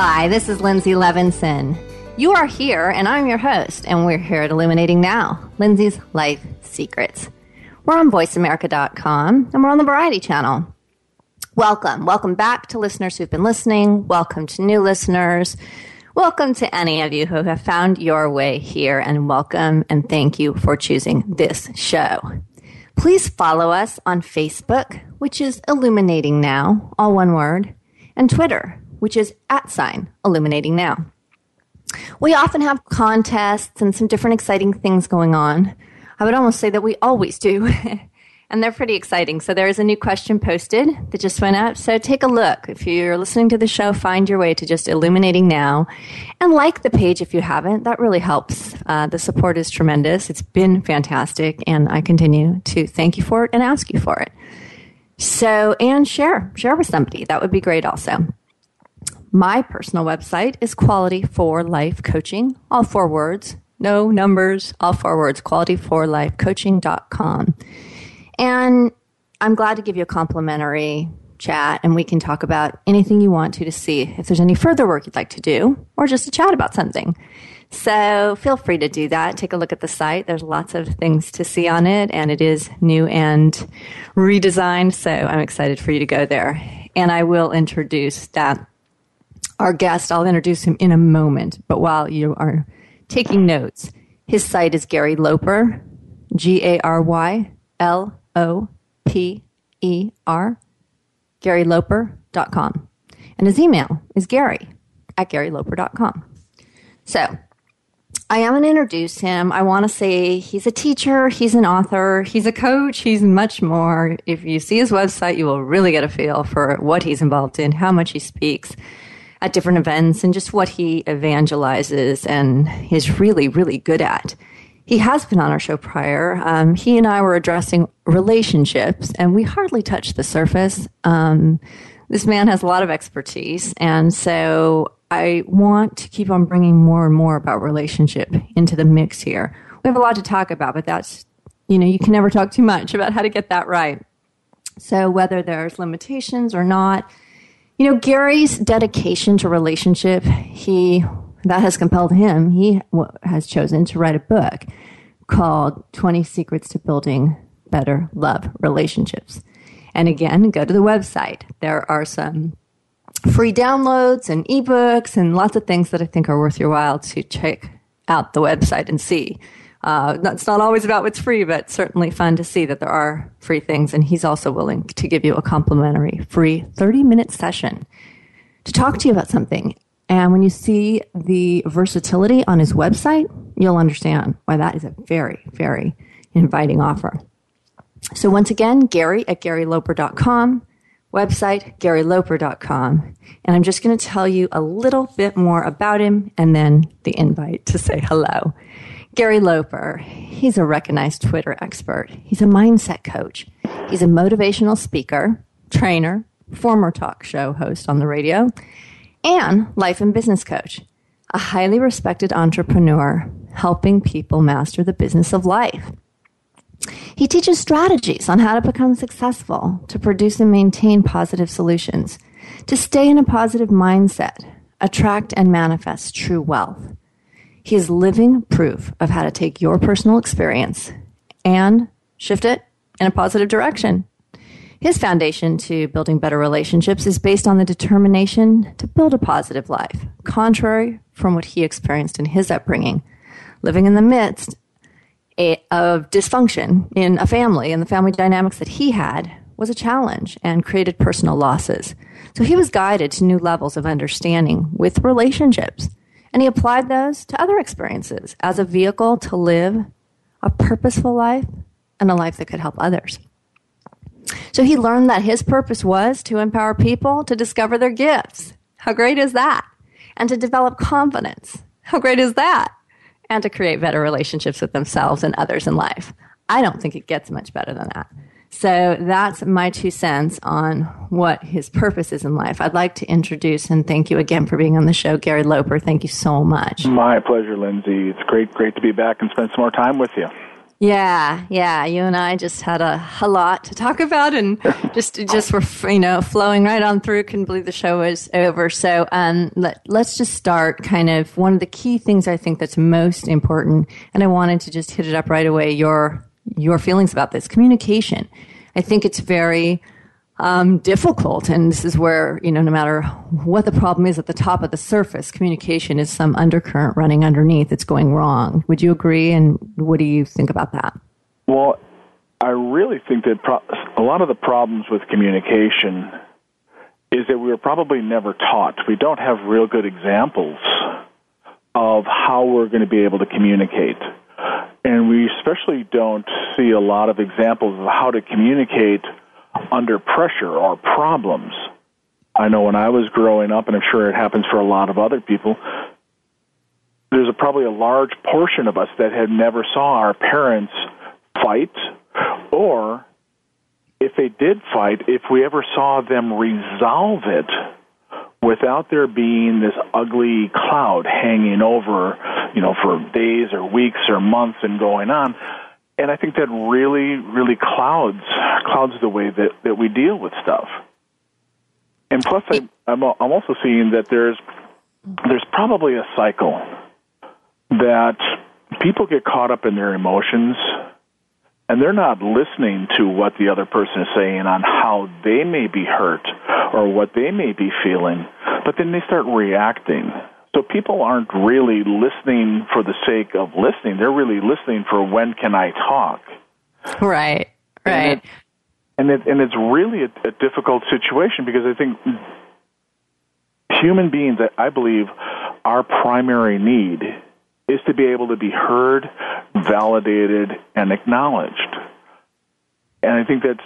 Hi, this is Lindsay Levinson. You are here, and I'm your host, and we're here at Illuminating Now, Lindsay's Life Secrets. We're on VoiceAmerica.com, and we're on the Variety Channel. Welcome. Welcome back to listeners who've been listening. Welcome to new listeners. Welcome to any of you who have found your way here, and welcome and thank you for choosing this show. Please follow us on Facebook, which is Illuminating Now, all one word, and Twitter, which is at sign illuminating now. We often have contests and some different exciting things going on. I would almost say that we always do. and they're pretty exciting. So there is a new question posted that just went up. So take a look. If you're listening to the show, find your way to just illuminating now and like the page if you haven't. That really helps. Uh, the support is tremendous. It's been fantastic. And I continue to thank you for it and ask you for it. So, and share, share with somebody. That would be great also. My personal website is Quality for Life Coaching, all four words, no numbers, all four words, qualityforlifecoaching.com. And I'm glad to give you a complimentary chat and we can talk about anything you want to to see if there's any further work you'd like to do or just to chat about something. So feel free to do that. Take a look at the site. There's lots of things to see on it and it is new and redesigned. So I'm excited for you to go there. And I will introduce that our guest. I'll introduce him in a moment. But while you are taking notes, his site is Gary Loper, G A R Y L O P E R, GaryLoper.com. And his email is Gary at GaryLoper.com. So, I am going to introduce him. I want to say he's a teacher, he's an author, he's a coach, he's much more. If you see his website, you will really get a feel for what he's involved in, how much he speaks at different events and just what he evangelizes and is really, really good at. He has been on our show prior. Um, he and I were addressing relationships, and we hardly touched the surface. Um, this man has a lot of expertise, and so I want to keep on bringing more and more about relationship into the mix here. We have a lot to talk about, but that's, you know, you can never talk too much about how to get that right. So whether there's limitations or not, you know, Gary's dedication to relationship, he that has compelled him. He has chosen to write a book called 20 Secrets to Building Better Love Relationships. And again, go to the website. There are some free downloads and ebooks and lots of things that I think are worth your while to check out the website and see. Uh, it's not always about what's free, but certainly fun to see that there are free things. And he's also willing to give you a complimentary free 30 minute session to talk to you about something. And when you see the versatility on his website, you'll understand why that is a very, very inviting offer. So once again, Gary at GaryLoper.com, website GaryLoper.com. And I'm just going to tell you a little bit more about him and then the invite to say hello. Gary Loper, he's a recognized Twitter expert. He's a mindset coach. He's a motivational speaker, trainer, former talk show host on the radio, and life and business coach. A highly respected entrepreneur helping people master the business of life. He teaches strategies on how to become successful, to produce and maintain positive solutions, to stay in a positive mindset, attract and manifest true wealth. He is living proof of how to take your personal experience and shift it in a positive direction. His foundation to building better relationships is based on the determination to build a positive life, contrary from what he experienced in his upbringing, living in the midst eh, of dysfunction in a family and the family dynamics that he had was a challenge and created personal losses. So he was guided to new levels of understanding with relationships. And he applied those to other experiences as a vehicle to live a purposeful life and a life that could help others. So he learned that his purpose was to empower people to discover their gifts. How great is that? And to develop confidence. How great is that? And to create better relationships with themselves and others in life. I don't think it gets much better than that. So that's my two cents on what his purpose is in life. I'd like to introduce and thank you again for being on the show, Gary Loper. Thank you so much. My pleasure, Lindsay. It's great, great to be back and spend some more time with you. Yeah, yeah. You and I just had a, a lot to talk about, and just just were you know flowing right on through. Couldn't believe the show was over. So um, let let's just start. Kind of one of the key things I think that's most important, and I wanted to just hit it up right away. Your your feelings about this communication. I think it's very um, difficult, and this is where you know no matter what the problem is at the top of the surface, communication is some undercurrent running underneath. that's going wrong. Would you agree? And what do you think about that? Well, I really think that pro- a lot of the problems with communication is that we were probably never taught. We don't have real good examples of how we're going to be able to communicate. And we especially don't see a lot of examples of how to communicate under pressure or problems. I know when I was growing up, and I'm sure it happens for a lot of other people, there's a, probably a large portion of us that had never saw our parents fight, or if they did fight, if we ever saw them resolve it without there being this ugly cloud hanging over, you know, for days or weeks or months and going on. And I think that really, really clouds clouds the way that, that we deal with stuff. And plus, I, I'm I'm also seeing that there's there's probably a cycle that people get caught up in their emotions and they're not listening to what the other person is saying on how they may be hurt or what they may be feeling, but then they start reacting. So people aren't really listening for the sake of listening. They're really listening for when can I talk. Right, right. And, it, and, it's really a, a difficult situation because I think human beings, I believe, our primary need is to be able to be heard, validated, and acknowledged. And I think that's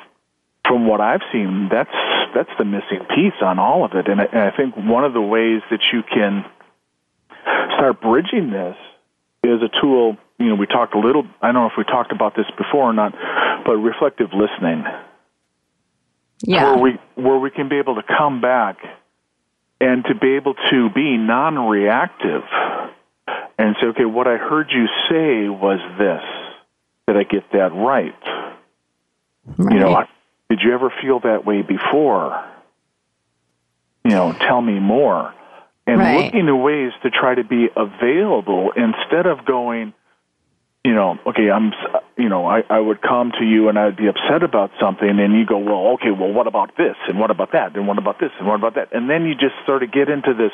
from what I've seen, that's that's the missing piece on all of it. And I, and I think one of the ways that you can start bridging this is a tool. You know, we talked a little. I don't know if we talked about this before or not, but reflective listening. Yeah. Where we where we can be able to come back and to be able to be non-reactive and say, okay, what I heard you say was this. Did I get that right? right. You know, did you ever feel that way before? You know, tell me more. And right. looking at ways to try to be available instead of going, you know, okay, I'm, you know, I, I would come to you and I'd be upset about something, and you go, well, okay, well, what about this, and what about that, and what about this, and what about that, and then you just sort of get into this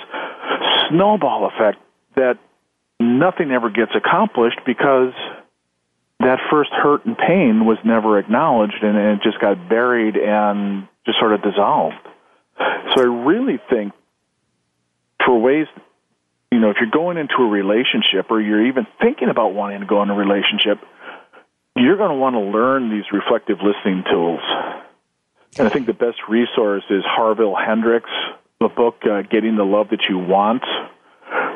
snowball effect that nothing ever gets accomplished because that first hurt and pain was never acknowledged and it just got buried and just sort of dissolved. So I really think for ways, you know, if you're going into a relationship or you're even thinking about wanting to go in a relationship, you're going to want to learn these reflective listening tools. And I think the best resource is Harville Hendrix, the book uh, Getting the Love That You Want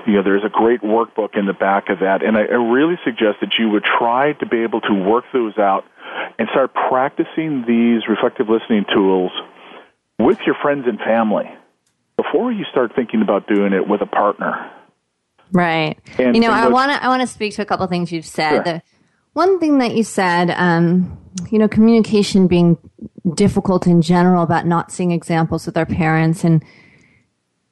you know, there's a great workbook in the back of that, and I, I really suggest that you would try to be able to work those out and start practicing these reflective listening tools with your friends and family before you start thinking about doing it with a partner. Right. And, you know, I want to I want to speak to a couple things you've said. Sure. The one thing that you said, um, you know, communication being difficult in general about not seeing examples with our parents and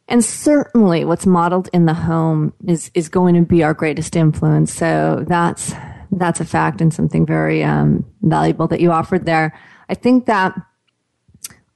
And certainly what's modeled in the home is, is going to be our greatest influence. So that's, that's a fact and something very um, valuable that you offered there. I think that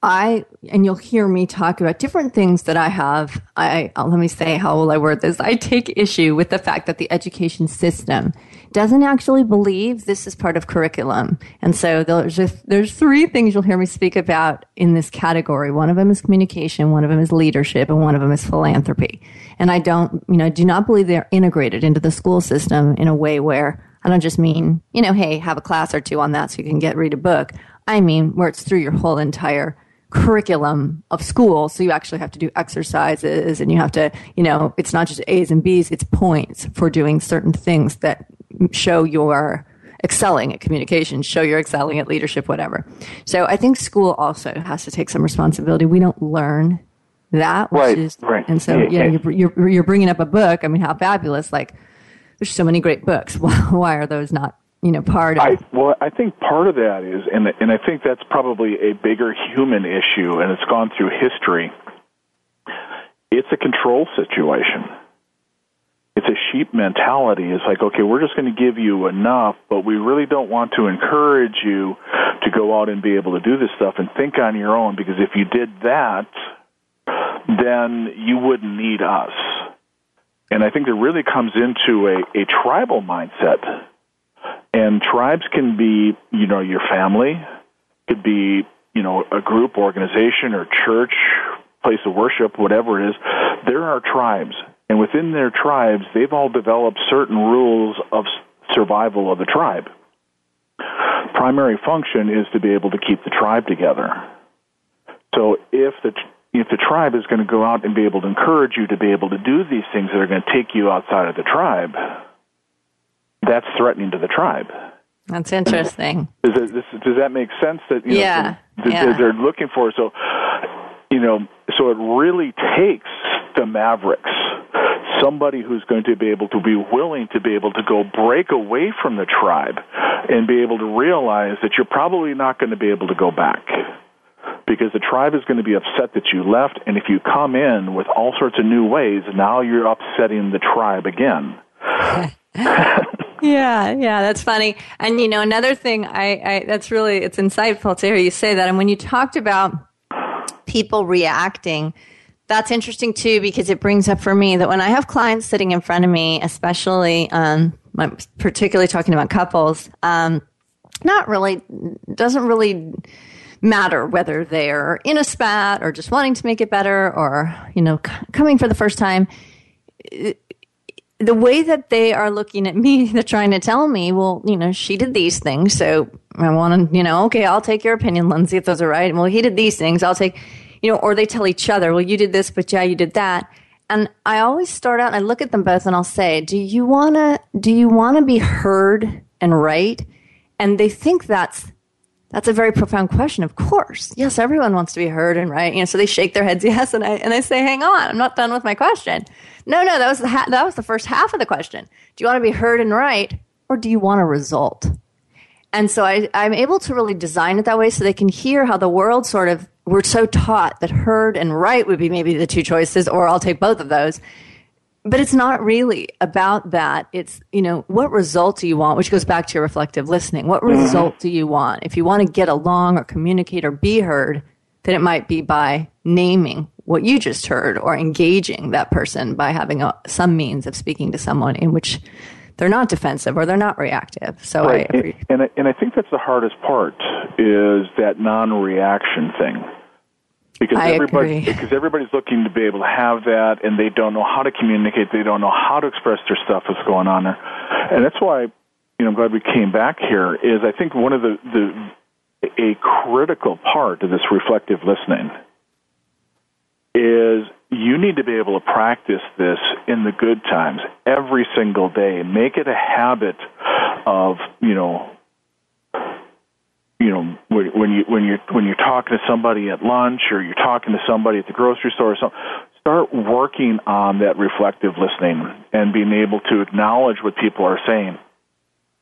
I, and you'll hear me talk about different things that I have. I, let me say how will I word this? I take issue with the fact that the education system doesn't actually believe this is part of curriculum. And so there's just, there's three things you'll hear me speak about in this category. One of them is communication, one of them is leadership, and one of them is philanthropy. And I don't, you know, do not believe they're integrated into the school system in a way where I don't just mean, you know, hey, have a class or two on that so you can get read a book. I mean, where it's through your whole entire curriculum of school. So you actually have to do exercises and you have to, you know, it's not just A's and B's, it's points for doing certain things that show you're excelling at communication, show you're excelling at leadership, whatever. So I think school also has to take some responsibility. We don't learn that, right, is, right. and so yeah, you're, you're, you're bringing up a book. I mean, how fabulous! Like, there's so many great books. Why are those not you know, part of. I, well, I think part of that is, and and I think that's probably a bigger human issue, and it's gone through history. It's a control situation. It's a sheep mentality. It's like, okay, we're just going to give you enough, but we really don't want to encourage you to go out and be able to do this stuff and think on your own, because if you did that, then you wouldn't need us. And I think it really comes into a, a tribal mindset and tribes can be, you know, your family, could be, you know, a group, organization, or church, place of worship, whatever it is. There are tribes, and within their tribes, they've all developed certain rules of survival of the tribe. Primary function is to be able to keep the tribe together. So if the if the tribe is going to go out and be able to encourage you to be able to do these things that are going to take you outside of the tribe, that's threatening to the tribe. That's interesting. Does, it, this, does that make sense? That you yeah, know, yeah. they're looking for. So, you know, so it really takes the Mavericks, somebody who's going to be able to be willing to be able to go break away from the tribe and be able to realize that you're probably not going to be able to go back because the tribe is going to be upset that you left and if you come in with all sorts of new ways now you're upsetting the tribe again yeah, yeah, that's funny. And you know, another thing I, I that's really it's insightful to hear you say that. And when you talked about people reacting, that's interesting too because it brings up for me that when I have clients sitting in front of me, especially um, particularly talking about couples, um, not really doesn't really matter whether they're in a spat or just wanting to make it better or you know c- coming for the first time. It, the way that they are looking at me, they're trying to tell me, well, you know, she did these things. So I want to, you know, okay, I'll take your opinion, Lindsay, if those are right. Well, he did these things. I'll take, you know, or they tell each other, well, you did this, but yeah, you did that. And I always start out and I look at them both and I'll say, do you want to, do you want to be heard and right? And they think that's, that's a very profound question. Of course. Yes, everyone wants to be heard and right. You know, so they shake their heads yes. And I, and I say, hang on, I'm not done with my question. No, no, that was the ha- that was the first half of the question. Do you want to be heard and right, or do you want a result? And so I, I'm able to really design it that way so they can hear how the world sort of we're so taught that heard and right would be maybe the two choices, or I'll take both of those. But it's not really about that. It's, you know, what result do you want? Which goes back to your reflective listening. What mm-hmm. result do you want? If you want to get along or communicate or be heard, then it might be by naming what you just heard or engaging that person by having a, some means of speaking to someone in which they're not defensive or they're not reactive. So right. I agree. And, and, and I think that's the hardest part is that non-reaction thing. Because I everybody, agree. because everybody's looking to be able to have that, and they don't know how to communicate. They don't know how to express their stuff that's going on there, and that's why, you know, I'm glad we came back here. Is I think one of the the a critical part of this reflective listening is you need to be able to practice this in the good times every single day. Make it a habit of, you know, you know, when you when you're when you're talking to somebody at lunch or you're talking to somebody at the grocery store or something, start working on that reflective listening and being able to acknowledge what people are saying.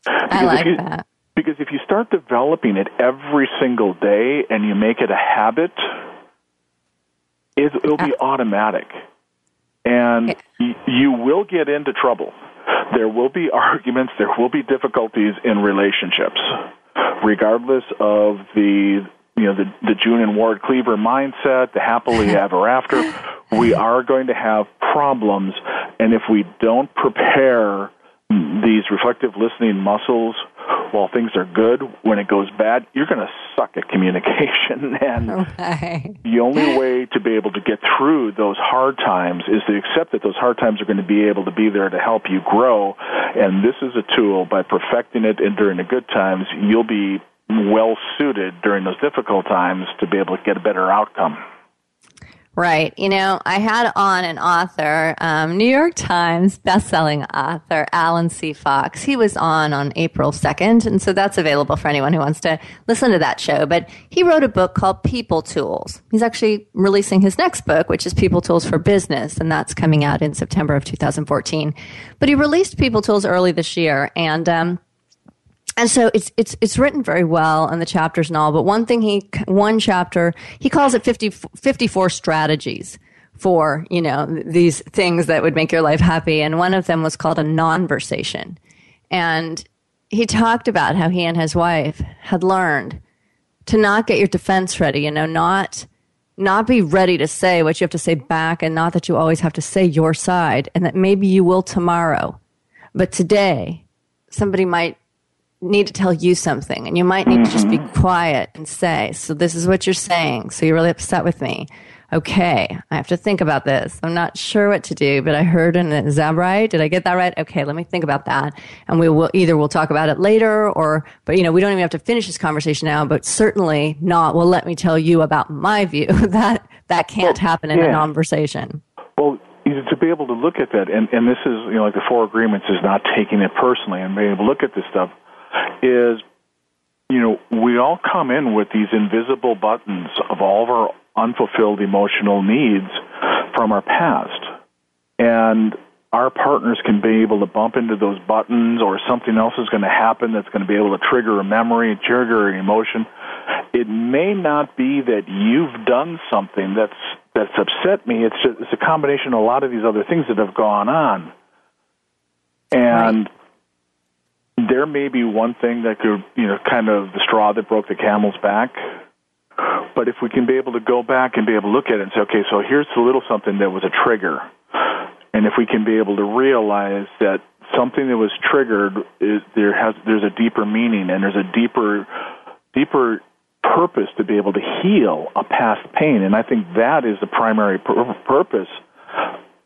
Because I like you, that. Because if you start developing it every single day and you make it a habit, it, will be automatic. And you will get into trouble. There will be arguments, there will be difficulties in relationships, regardless of the you know the, the June and Ward Cleaver mindset, the happily ever after. We are going to have problems, and if we don't prepare these reflective listening muscles while things are good, when it goes bad, you're going to suck at communication. And right. the only way to be able to get through those hard times is to accept that those hard times are going to be able to be there to help you grow. And this is a tool by perfecting it and during the good times, you'll be well suited during those difficult times to be able to get a better outcome. Right. You know, I had on an author, um, New York Times bestselling author, Alan C. Fox. He was on on April 2nd, and so that's available for anyone who wants to listen to that show. But he wrote a book called People Tools. He's actually releasing his next book, which is People Tools for Business, and that's coming out in September of 2014. But he released People Tools early this year, and um, and so it's it's it's written very well in the chapters and all but one thing he one chapter he calls it 50, 54 strategies for you know these things that would make your life happy. And one of them was called a non-versation. And he talked about how he and his wife had learned to not get your defense ready you know not not be ready to say what you have to say back and not that you always have to say your side and that maybe you will tomorrow. But today somebody might need to tell you something and you might need mm-hmm. to just be mm-hmm. quiet and say, so this is what you're saying. So you're really upset with me. Okay. I have to think about this. I'm not sure what to do, but I heard and is that right? Did I get that right? Okay. Let me think about that. And we will either we'll talk about it later or, but you know, we don't even have to finish this conversation now, but certainly not. Well, let me tell you about my view that that can't well, happen in yeah. a conversation. Well, to be able to look at that, and, and this is, you know, like the four agreements is not taking it personally and being able to look at this stuff is you know, we all come in with these invisible buttons of all of our unfulfilled emotional needs from our past. And our partners can be able to bump into those buttons or something else is going to happen that's going to be able to trigger a memory, trigger an emotion. It may not be that you've done something that's that's upset me. It's just, it's a combination of a lot of these other things that have gone on. And right there may be one thing that could, you know, kind of the straw that broke the camel's back. But if we can be able to go back and be able to look at it and say, okay, so here's the little something that was a trigger. And if we can be able to realize that something that was triggered is there has there's a deeper meaning and there's a deeper deeper purpose to be able to heal a past pain. And I think that is the primary pur- purpose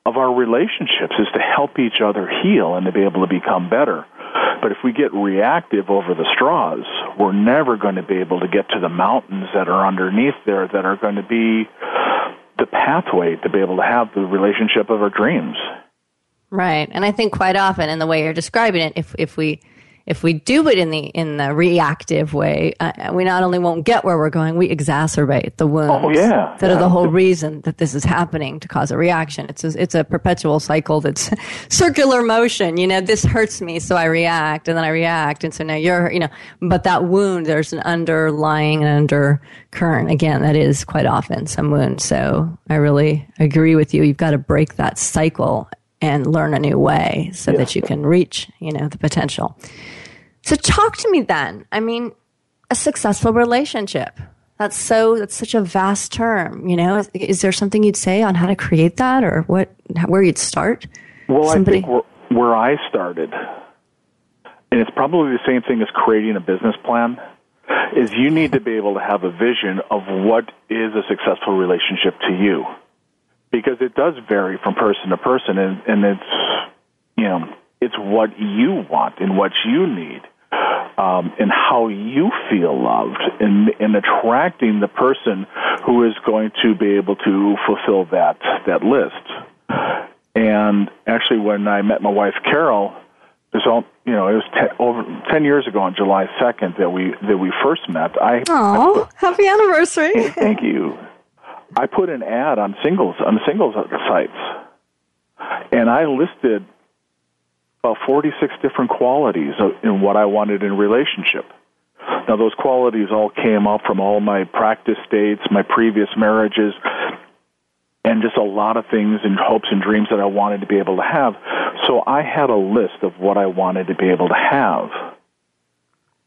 of our relationships is to help each other heal and to be able to become better. But if we get reactive over the straws, we're never going to be able to get to the mountains that are underneath there that are going to be the pathway to be able to have the relationship of our dreams. Right. And I think quite often in the way you're describing it, if if we if we do it in the in the reactive way, uh, we not only won't get where we're going, we exacerbate the wounds. Oh yeah, that yeah. are the whole reason that this is happening to cause a reaction. It's a, it's a perpetual cycle that's circular motion. You know, this hurts me, so I react, and then I react, and so now you're you know. But that wound, there's an underlying and undercurrent. Again, that is quite often some wound. So I really agree with you. You've got to break that cycle and learn a new way so yeah. that you can reach, you know, the potential. So talk to me then. I mean, a successful relationship. That's so that's such a vast term, you know. Is, is there something you'd say on how to create that or what where you'd start? Well, Somebody? I think where, where I started and it's probably the same thing as creating a business plan is you need to be able to have a vision of what is a successful relationship to you because it does vary from person to person, and, and it's you know it's what you want and what you need. Um, and how you feel loved, and, in attracting the person who is going to be able to fulfill that that list. And actually, when I met my wife Carol, it was all you know. It was ten, over ten years ago on July second that we that we first met. I oh, happy anniversary! Thank you. I put an ad on singles on singles sites, and I listed about 46 different qualities in what I wanted in a relationship. Now, those qualities all came up from all my practice dates, my previous marriages, and just a lot of things and hopes and dreams that I wanted to be able to have. So I had a list of what I wanted to be able to have.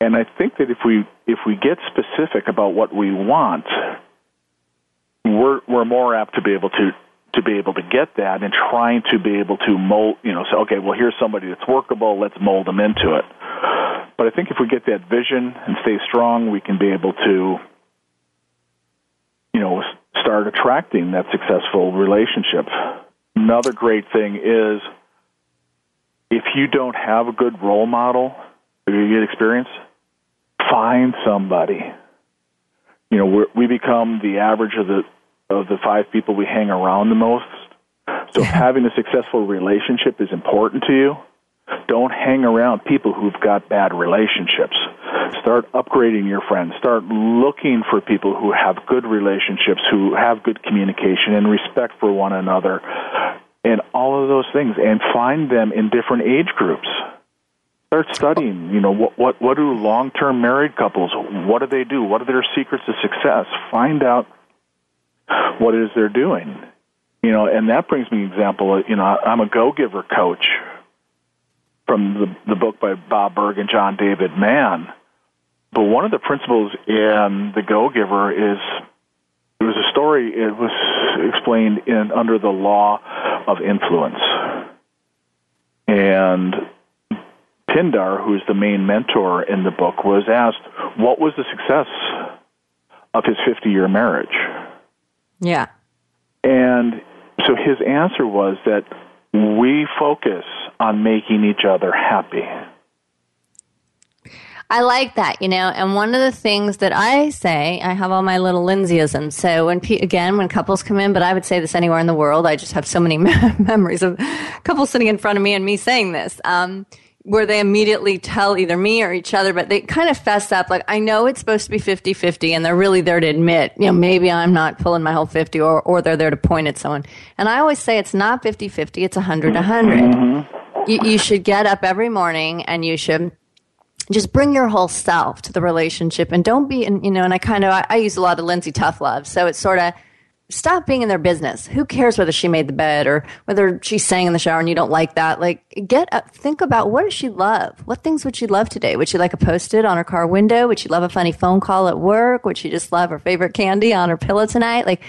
And I think that if we if we get specific about what we want, we're we're more apt to be able to to be able to get that and trying to be able to mold, you know, say, okay, well, here's somebody that's workable, let's mold them into it. But I think if we get that vision and stay strong, we can be able to, you know, start attracting that successful relationship. Another great thing is if you don't have a good role model, you get experience, find somebody. You know, we become the average of the of the five people we hang around the most. So having a successful relationship is important to you. Don't hang around people who've got bad relationships. Start upgrading your friends. Start looking for people who have good relationships, who have good communication and respect for one another, and all of those things. And find them in different age groups. Start studying. You know what what what do long term married couples? What do they do? What are their secrets to success? Find out what it is they're doing. You know, and that brings me an example. You know, I'm a go giver coach from the, the book by Bob Burg and John David Mann. But one of the principles in the Go Giver is it was a story. It was explained in under the law of influence, and Pindar, who's the main mentor in the book, was asked what was the success of his 50 year marriage. Yeah. And so his answer was that we focus on making each other happy. I like that, you know, and one of the things that I say, I have all my little Lindsayisms. So when, again, when couples come in, but I would say this anywhere in the world, I just have so many memories of couples sitting in front of me and me saying this. Um, where they immediately tell either me or each other, but they kind of fess up. Like, I know it's supposed to be 50 50, and they're really there to admit, you know, maybe I'm not pulling my whole 50, or, or they're there to point at someone. And I always say it's not 50 50, it's 100 100. Mm-hmm. You, you should get up every morning and you should just bring your whole self to the relationship and don't be, in, you know, and I kind of, I, I use a lot of Lindsay Tough Love. So it's sort of, stop being in their business. Who cares whether she made the bed or whether she sang in the shower and you don't like that? Like, get up, think about what does she love? What things would she love today? Would she like a post-it on her car window? Would she love a funny phone call at work? Would she just love her favorite candy on her pillow tonight? Like,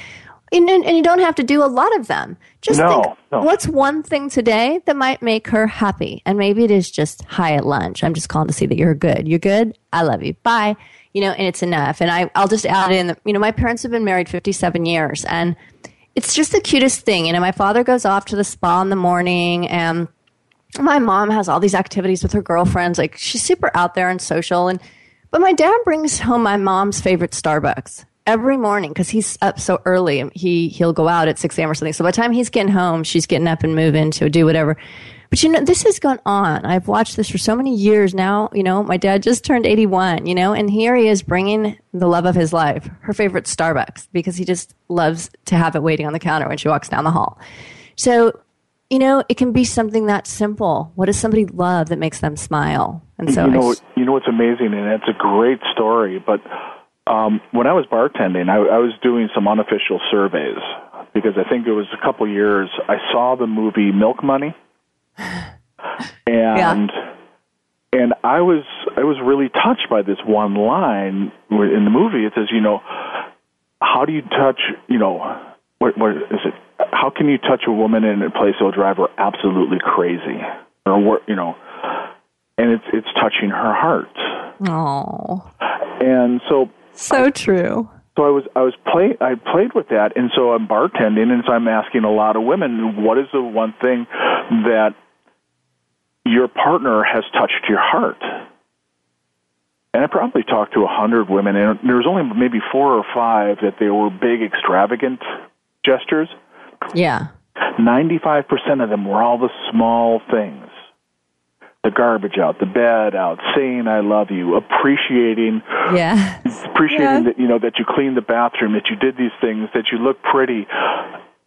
and, and you don't have to do a lot of them. Just no, think, no. what's one thing today that might make her happy? And maybe it is just hi at lunch. I'm just calling to see that you're good. You're good. I love you. Bye you know, and it's enough. And I, I'll just add in, you know, my parents have been married 57 years and it's just the cutest thing. You know, my father goes off to the spa in the morning and my mom has all these activities with her girlfriends. Like she's super out there and social. And, but my dad brings home my mom's favorite Starbucks every morning because he's up so early. He, he'll go out at 6 a.m. or something. So by the time he's getting home, she's getting up and moving to do whatever. But you know, this has gone on. I've watched this for so many years now. You know, my dad just turned 81, you know, and here he is bringing the love of his life, her favorite Starbucks, because he just loves to have it waiting on the counter when she walks down the hall. So, you know, it can be something that simple. What does somebody love that makes them smile? And so, you know, you know what's amazing, and it's a great story. But um, when I was bartending, I, I was doing some unofficial surveys because I think it was a couple years. I saw the movie Milk Money and yeah. and I was I was really touched by this one line in the movie. It says, you know, how do you touch, you know, what what is it? How can you touch a woman in a place that'll drive her absolutely crazy, or what, you know? And it's it's touching her heart. Oh. And so so true. So I was I was play I played with that, and so I'm bartending, and so I'm asking a lot of women, what is the one thing that your partner has touched your heart? And I probably talked to a hundred women, and there was only maybe four or five that they were big, extravagant gestures. Yeah. Ninety-five percent of them were all the small things the garbage out, the bed out, saying I love you, appreciating yeah. appreciating yeah. that you know that you cleaned the bathroom, that you did these things, that you look pretty.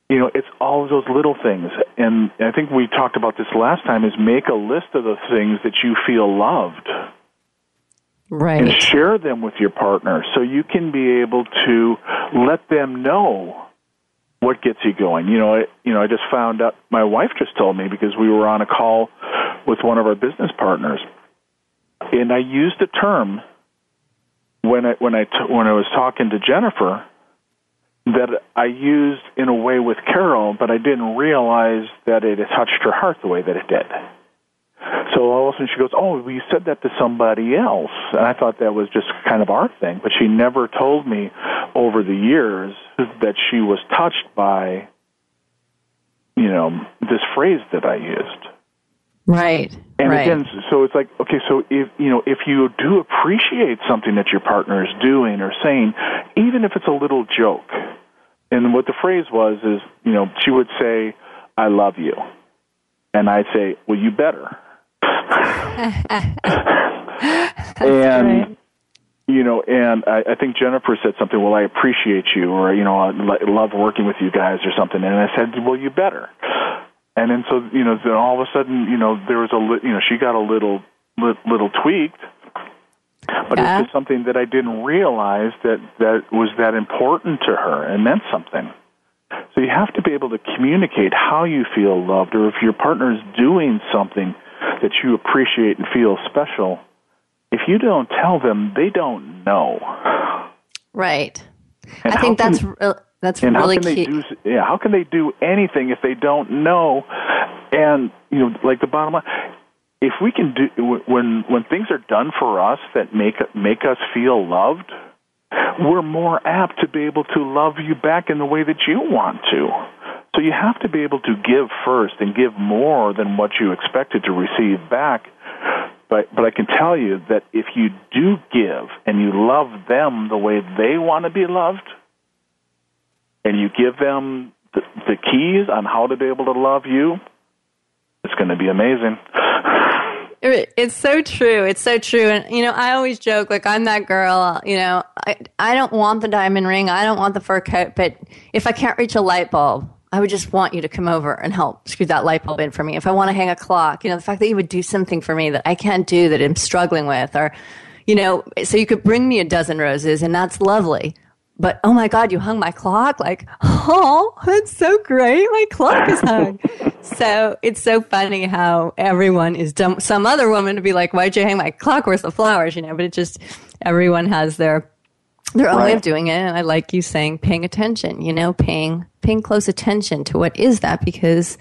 You know, it's all of those little things. And I think we talked about this last time is make a list of the things that you feel loved. Right. And share them with your partner so you can be able to let them know what gets you going? You know, I, you know, I just found out. My wife just told me because we were on a call with one of our business partners, and I used a term when I when I t- when I was talking to Jennifer that I used in a way with Carol, but I didn't realize that it touched her heart the way that it did. So all of a sudden she goes, "Oh, well, you said that to somebody else," and I thought that was just kind of our thing. But she never told me over the years that she was touched by, you know, this phrase that I used. Right. And right. again, so it's like, okay, so if you know, if you do appreciate something that your partner is doing or saying, even if it's a little joke, and what the phrase was is, you know, she would say, "I love you," and I'd say, "Well, you better." and right. you know, and I, I think Jennifer said something. Well, I appreciate you, or you know, I love working with you guys, or something. And I said, well, you better. And then so you know, then all of a sudden, you know, there was a li- you know, she got a little li- little tweaked. But Yeah. it's just something that I didn't realize that that was that important to her and meant something. So you have to be able to communicate how you feel loved, or if your partner is doing something that you appreciate and feel special. If you don't tell them, they don't know. Right. And I think can- that's re- that's and really how can key. they do? Yeah, how can they do anything if they don't know? And you know, like the bottom line, if we can do when when things are done for us that make make us feel loved, we're more apt to be able to love you back in the way that you want to. So you have to be able to give first and give more than what you expected to receive back. But but I can tell you that if you do give and you love them the way they want to be loved, and you give them the, the keys on how to be able to love you, it's going to be amazing. It's so true. It's so true. And, you know, I always joke, like, I'm that girl, you know, I, I don't want the diamond ring. I don't want the fur coat. But if I can't reach a light bulb, I would just want you to come over and help screw that light bulb in for me. If I want to hang a clock, you know, the fact that you would do something for me that I can't do that I'm struggling with, or, you know, so you could bring me a dozen roses and that's lovely. But oh my God, you hung my clock? Like, oh, that's so great. My clock is hung. so it's so funny how everyone is dumb. Some other woman to be like, why'd you hang my clock? Where's the flowers? You know, but it just, everyone has their, their own way of doing it. And I like you saying paying attention, you know, paying, paying close attention to what is that because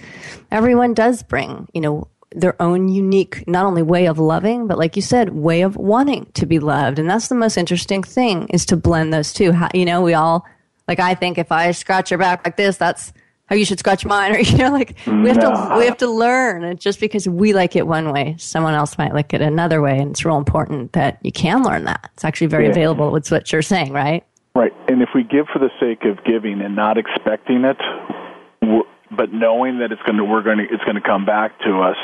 everyone does bring, you know, their own unique, not only way of loving, but like you said, way of wanting to be loved. And that's the most interesting thing is to blend those two. How, you know, we all, like I think if I scratch your back like this, that's how you should scratch mine. Or, you know, like we have No. to, we have to learn. And just because we like it one way, someone else might like it another way. And it's real important that you can learn that. It's actually very Yeah. available. With what you're saying, right? Right, and if we give for the sake of giving and not expecting it, but knowing that it's going to, we're going to, it's going to come back to us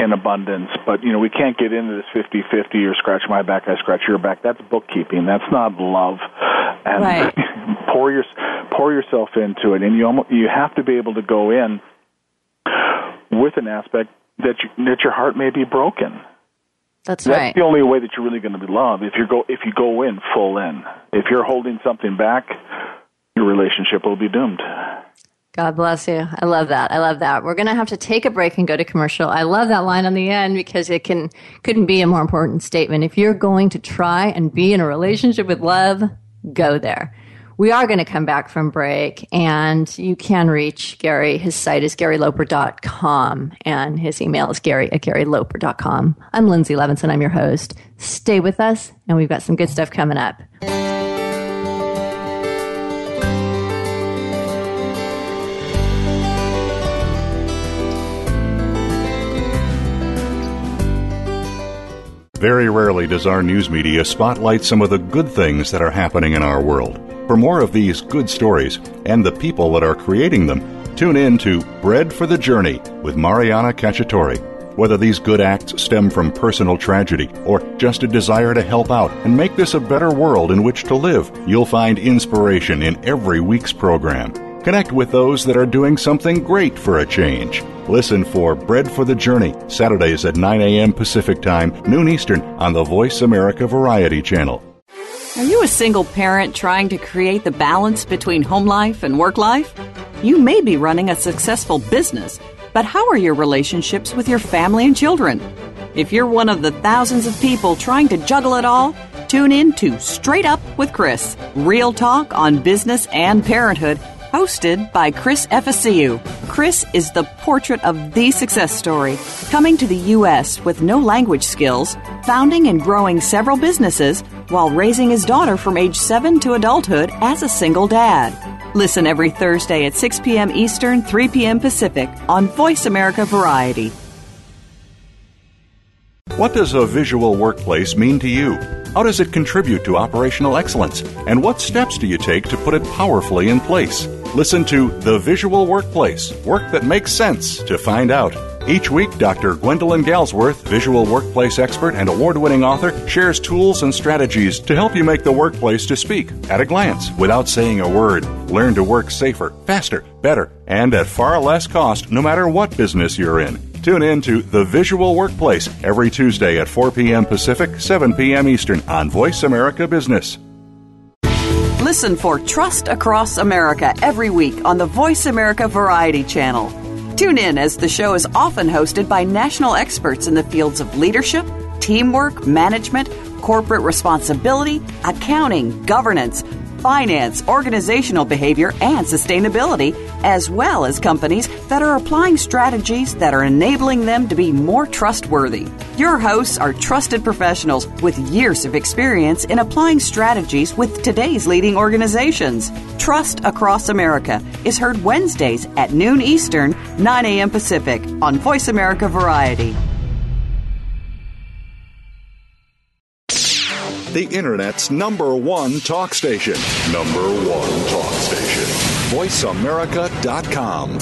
in abundance. But you know, we can't get into this fifty-fifty or scratch my back, I scratch your back. That's bookkeeping. That's not love. And Right. pour your pour yourself into it, and you almost, you have to be able to go in with an aspect that you, that your heart may be broken. That's right. That's right. the only way that you're really going to be loved. If you go if you go in full in. If you're holding something back, your relationship will be doomed. God bless you. I love that. I love that. We're going to have to take a break and go to commercial. I love that line on the end because it can couldn't be a more important statement. If you're going to try and be in a relationship with love, go there. We are going to come back from break and you can reach Gary. His site is garyloper.com and his email is gary at garyloper.com. I'm Lindsay Levinson. I'm your host. Stay with us and we've got some good stuff coming up. Very rarely does our news media spotlight some of the good things that are happening in our world. For more of these good stories and the people that are creating them, tune in to Bread for the Journey with Mariana Cacciatore. Whether these good acts stem from personal tragedy or just a desire to help out and make this a better world in which to live, you'll find inspiration in every week's program. Connect with those that are doing something great for a change. Listen for Bread for the Journey, Saturdays at 9 a.m. Pacific Time, noon Eastern, on the Voice America Variety Channel. Are you a single parent trying to create the balance between home life and work life? You may be running a successful business, but how are your relationships with your family and children? If you're one of the thousands of people trying to juggle it all, tune in to Straight Up with Chris, real talk on business and parenthood hosted by Chris Efficiu. Chris is the portrait of the success story, coming to the U.S. with no language skills, founding and growing several businesses, while raising his daughter from age 7 to adulthood as a single dad. Listen every Thursday at 6 p.m. Eastern, 3 p.m. Pacific on Voice America Variety. What does a visual workplace mean to you? How does it contribute to operational excellence? And what steps do you take to put it powerfully in place? Listen to The Visual Workplace Work That Makes Sense to find out. Each week, Dr. Gwendolyn Galsworth, visual workplace expert and award winning author, shares tools and strategies to help you make the workplace to speak at a glance without saying a word. Learn to work safer, faster, better, and at far less cost no matter what business you're in. Tune in to The Visual Workplace every Tuesday at 4 p.m. Pacific, 7 p.m. Eastern on Voice America Business. Listen for Trust Across America every week on the Voice America Variety Channel. Tune in as the show is often hosted by national experts in the fields of leadership, teamwork, management, corporate responsibility, accounting, governance, finance, organizational behavior, and sustainability, as well as companies that are applying strategies that are enabling them to be more trustworthy. Your hosts are trusted professionals with years of experience in applying strategies with today's leading organizations. Trust Across America is heard Wednesdays at noon Eastern, 9 a.m. Pacific on Voice America Variety. The Internet's number one talk station. Number one talk station. VoiceAmerica.com.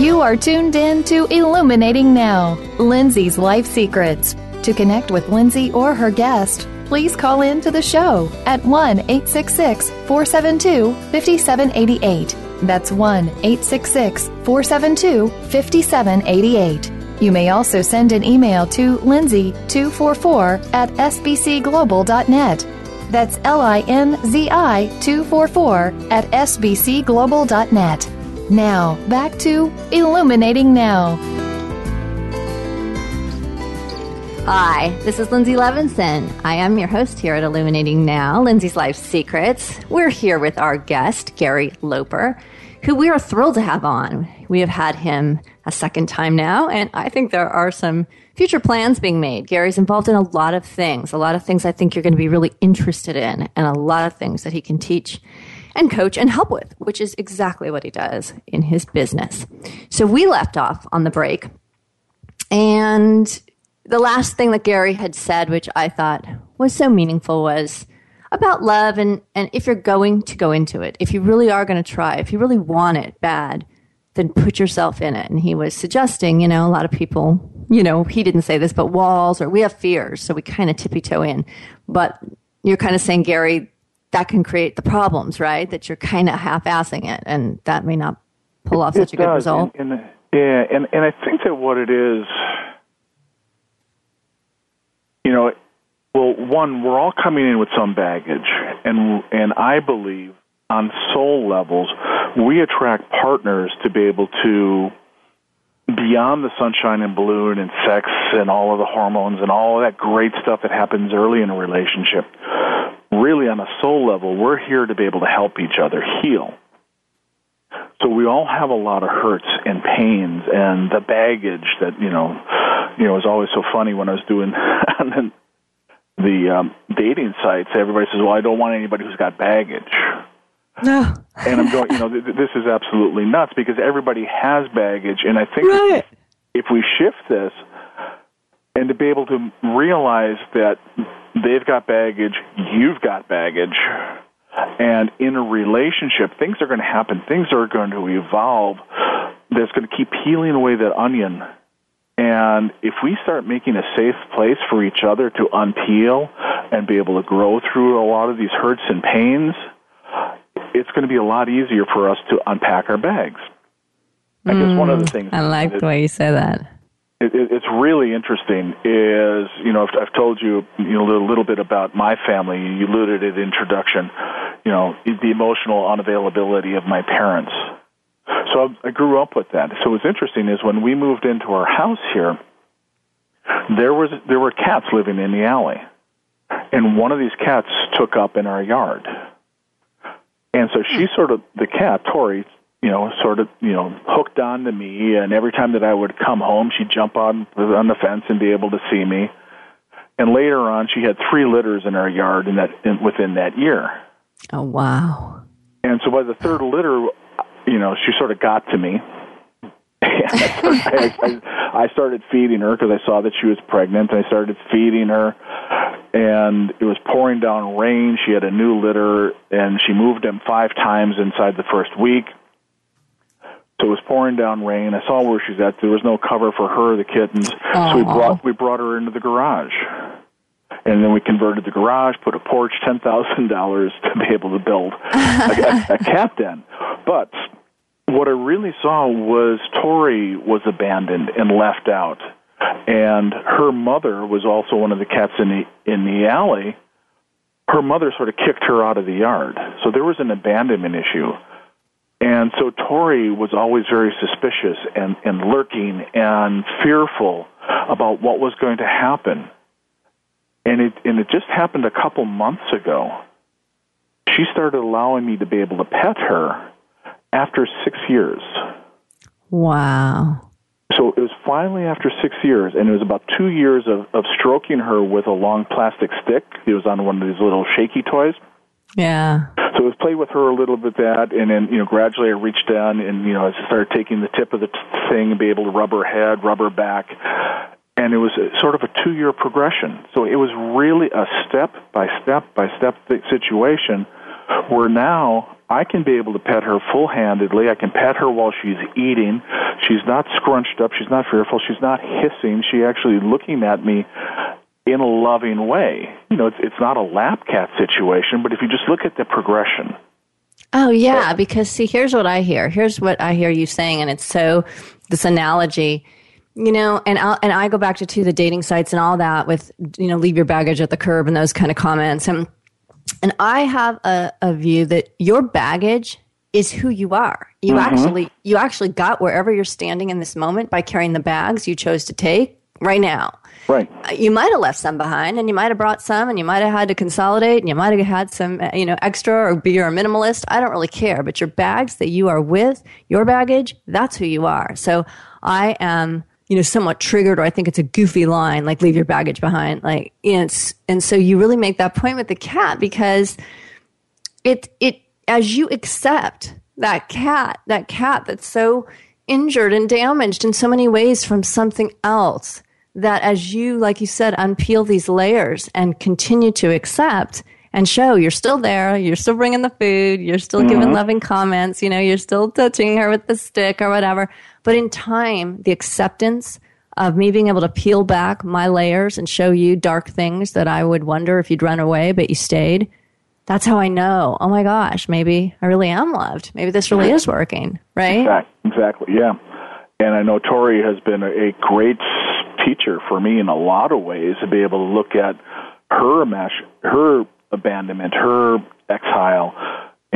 You are tuned in to Illuminating Now, Linzi's Life Secrets. To connect with Linzi or her guest, please call in to the show at 1 866 472 5788 that's 1 866 472 5788. You may also send an email to linzi244 at sbcglobal.net. That's L I N Z I 244 at sbcglobal.net. Now, back to Illuminating Now. Hi, this is Linzi Levinson. I am your host here at Illuminating Now, Linzi's Life Secrets. We're here with our guest, Gary Loper, who we are thrilled to have on. We have had him a second time now, and I think there are some future plans being made. Gary's involved in a lot of things, a lot of things I think you're going to be really interested in, and a lot of things that he can teach and coach and help with, which is exactly what he does in his business. So we left off on the break, and the last thing that Gary had said, which I thought was so meaningful, was about love and, and if you're going to go into it, if you really are going to try, if you really want it bad, then put yourself in it. And he was suggesting, you know, a lot of people, you know, he didn't say this, but walls or we have fears, so we kind of tippy toe in. But you're kind of saying, Gary, that can create the problems, right? That you're kind of half assing it, and that may not pull off it such a good does. result. And, and, yeah, and, and I think that what it is, you know, well, one, we're all coming in with some baggage, and and I believe on soul levels, we attract partners to be able to beyond the sunshine and balloon and sex and all of the hormones and all of that great stuff that happens early in a relationship. Really, on a soul level, we're here to be able to help each other heal. So we all have a lot of hurts and pains and the baggage that you know, you know, is always so funny when I was doing the um, dating sites, everybody says, "Well, I don't want anybody who's got baggage." No. and I'm going, you know, th- this is absolutely nuts because everybody has baggage, and I think Right. if we shift this and to be able to realize that they've got baggage, you've got baggage, and in a relationship, things are going to happen, things are going to evolve. That's going to keep peeling away that onion and if we start making a safe place for each other to unpeel and be able to grow through a lot of these hurts and pains, it's going to be a lot easier for us to unpack our bags. I guess one of the mm, things I like the way you say that. it, it, it's really interesting is you know I've, I've told you you know a little, little bit about my family you alluded at introduction you know the emotional unavailability of my parents so I, I grew up with that so what's interesting is when we moved into our house here there was there were cats living in the alley and one of these cats took up in our yard and so she hmm. sort of the cat Tori you know, sort of, you know, hooked on to me. And every time that I would come home, she'd jump on on the fence and be able to see me. And later on, she had three litters in our yard in that in, within that year. Oh, wow. And so by the third litter, you know, she sort of got to me. I, I, I started feeding her because I saw that she was pregnant. I started feeding her, and it was pouring down rain. She had a new litter, and she moved him five times inside the first week. So it was pouring down rain. I saw where she's at. There was no cover for her, the kittens. So we brought we brought her into the garage, and then we converted the garage, put a porch, ten thousand dollars to be able to build a, a, a cat den. But what I really saw was Tori was abandoned and left out, and her mother was also one of the cats in the in the alley. Her mother sort of kicked her out of the yard, so there was an abandonment issue. And so Tori was always very suspicious and, and lurking and fearful about what was going to happen. And it, and it just happened a couple months ago. She started allowing me to be able to pet her after six years. Wow. So it was finally after six years, and it was about two years of, of stroking her with a long plastic stick. It was on one of these little shaky toys. Yeah. So it was play with her a little bit that, and then you know gradually I reached down and you know I started taking the tip of the t- thing and be able to rub her head, rub her back, and it was a, sort of a two year progression. So it was really a step by step by step situation where now I can be able to pet her full handedly. I can pet her while she's eating. She's not scrunched up. She's not fearful. She's not hissing. She's actually looking at me in a loving way. You know, it's, it's not a lap cat situation, but if you just look at the progression, Oh yeah, because see, here's what I hear. Here's what I hear you saying, and it's so this analogy, you know, and I and I go back to too the dating sites and all that with you know leave your baggage at the curb and those kind of comments, and and I have a, a view that your baggage is who you are. You actually you actually got wherever you're standing in this moment by carrying the bags you chose to take right now. Right? you might have left some behind and you might have brought some and you might have had to consolidate and you might have had some uh, you know extra or be you're a minimalist. I don't really care. But your bags that you are with your baggage that's who you are. So i am you know somewhat triggered or i think it's a goofy line like leave your baggage behind. Like it's and so you really make that point with the cat because it it as you accept that cat that cat that's so injured and damaged in so many ways from something else that as you like you said unpeel these layers and continue to accept and show you're still there you're still bringing the food you're still giving mm-hmm. loving comments you know you're still touching her with the stick or whatever but in time the acceptance of me being able to peel back my layers and show you dark things that I would wonder if you'd run away, but you stayed. That's how I know, oh my gosh, maybe I really am loved. Maybe this really is working, right? Exact- Exactly, yeah. And I know Tori has been a, great teacher for me in a lot of ways to be able to look at her her abandonment, her exile,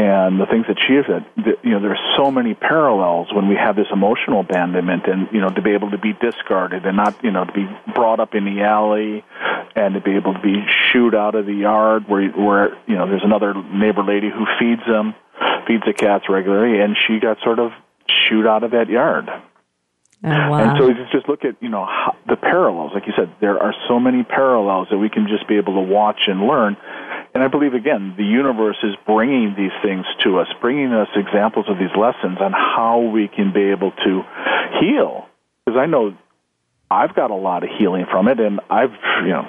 and the things that she has said. That, You know, there's so many parallels when we have this emotional abandonment, and you know, to be able to be discarded and not, you know, to be brought up in the alley, and to be able to be shooed out of the yard where where you know there's another neighbor lady who feeds them, feeds the cats regularly, and she got sort of shoot out of that yard. Oh, wow. And so you just look at you know how, the parallels. Like you said, there are so many parallels that we can just be able to watch and learn. And I believe again, the universe is bringing these things to us, bringing us examples of these lessons on how we can be able to heal. Because I know I've got a lot of healing from it, and I've you know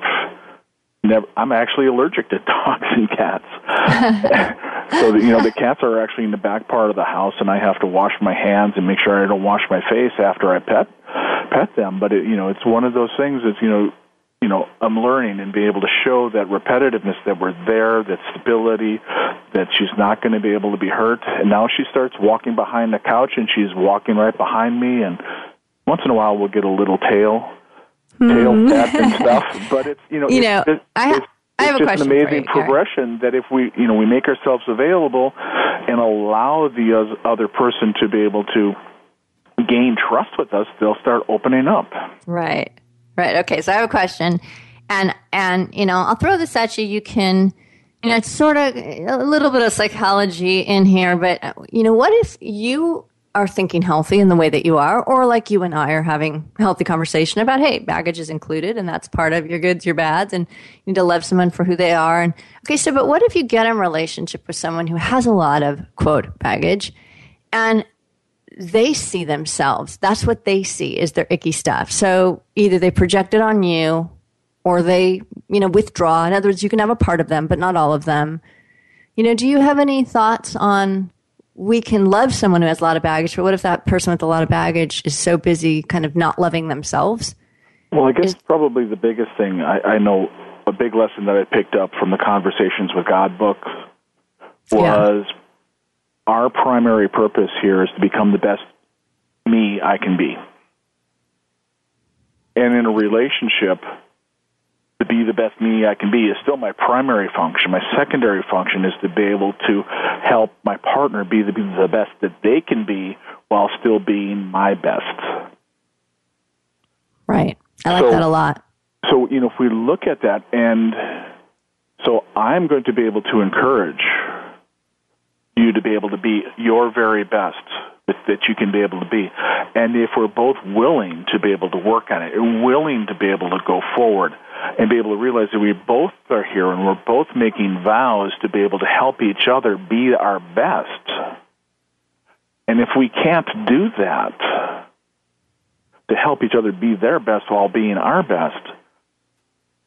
never. I'm actually allergic to dogs and cats. so the, you know the cats are actually in the back part of the house, and I have to wash my hands and make sure I don't wash my face after I pet pet them. But it, you know it's one of those things. Is you know you know, I'm learning and be able to show that repetitiveness that we're there, that stability, that she's not going to be able to be hurt. And now she starts walking behind the couch and she's walking right behind me. And once in a while we'll get a little tail, tail hmm. tap and stuff. But it's, you know, you know, it's, I, it's, I have it's just an amazing you, progression that if we, you know, we make ourselves available and allow the other person to be able to gain trust with us, they'll start opening up. Right. Right. Okay. So I have a question, and and you know I'll throw this at you. You can, you know, it's sort of a little bit of psychology in here, but you know, what if you are thinking healthy in the way that you are, or like you and I are having a healthy conversation about, hey, baggage is included and that's part of your goods, your bads, and you need to love someone for who they are. And okay, so but what if you get in a relationship with someone who has a lot of quote baggage and they see themselves. That's what they see is their icky stuff. So either they project it on you or they, you know, withdraw. In other words, you can have a part of them, but not all of them. You know, do you have any thoughts on we can love someone who has a lot of baggage, but what if that person with a lot of baggage is so busy kind of not loving themselves? Well, I guess is, probably the biggest thing I, I know a big lesson that I picked up from the Conversations with God book was yeah our primary purpose here is to become the best me I can be. And in a relationship, to be the best me I can be is still my primary function. My secondary function is to be able to help my partner be the, be the best that they can be while still being my best. Right. I like so, that a lot. So, you know, if we look at that, and so I'm going to be able to encourage you to be able to be your very best that, you can be able to be. And if we're both willing to be able to work on it willing to be able to go forward and be able to realize that we both are here and we're both making vows to be able to help each other be our best. And if we can't do that, to help each other be their best while being our best,